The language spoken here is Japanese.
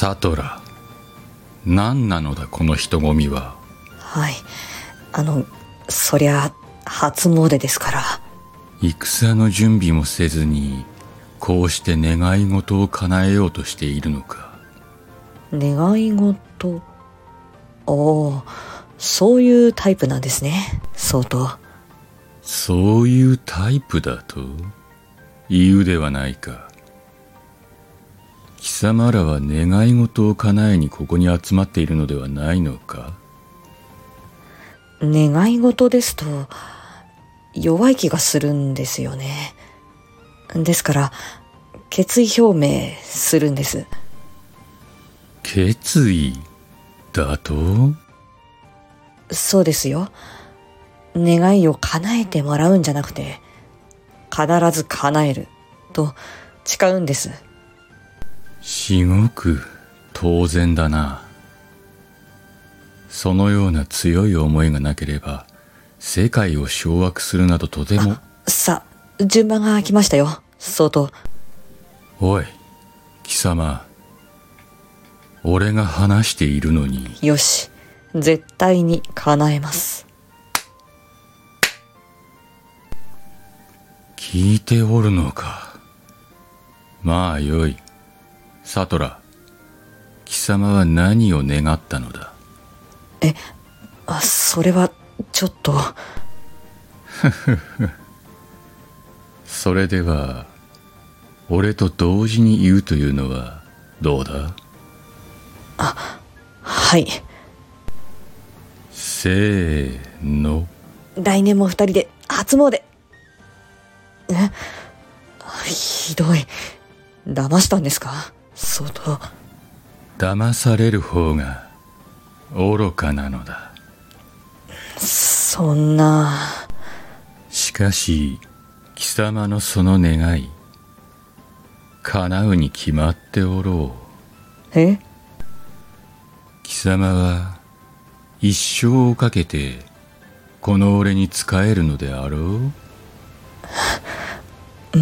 サトラ何なのだこの人混みは？はい。あのそりゃ初詣ですから。戦の準備もせずにこうして願い事を叶えようとしているのか？願い事？おおそういうタイプなんですね相当。そういうタイプだと？言うではないか貴様らは願い事を叶えにここに集まっているのではないのか？願い事ですと弱い気がするんですよね。ですから決意表明するんです。決意だと？そうですよ。願いを叶えてもらうんじゃなくて必ず叶えると誓うんです至極当然だな。そのような強い思いがなければ世界を掌握するなどとても。さ順番が来ましたよ。相当。おい貴様。俺が話しているのに。よし。絶対に叶えます。聞いておるのか。まあよいサトラ貴様は何を願ったのだ？えあそれはちょっと。それでは俺と同時に言うというのはどうだ？はい。せーの。来年も二人で初詣。えひどい。騙したんですか？相当騙される方が愚かなのだ。そんな。しかし貴様のその願い叶うに決まっておろう。え？貴様は一生をかけてこの俺に仕えるのであろう？